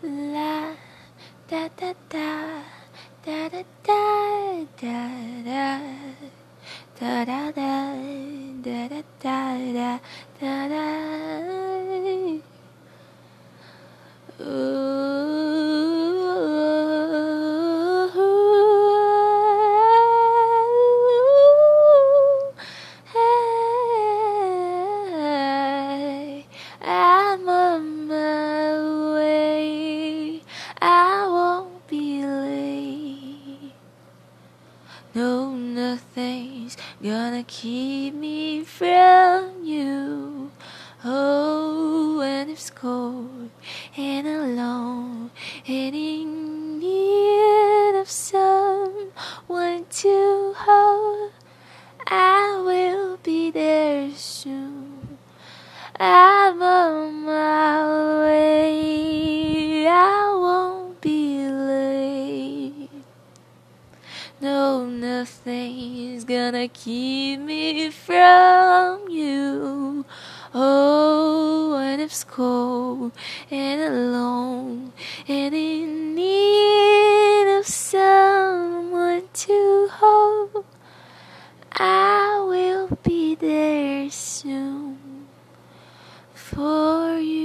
ラダダダダダダダダダダダダダダダダダ I won't be late. No, nothing's gonna keep me from you. Oh, when it's cold and alone and in need of someone to hold, I will be there soon. I'm on No, nothing's gonna keep me from you. Oh, when it's cold and alone and in need of someone to hold. I will be there soon for you.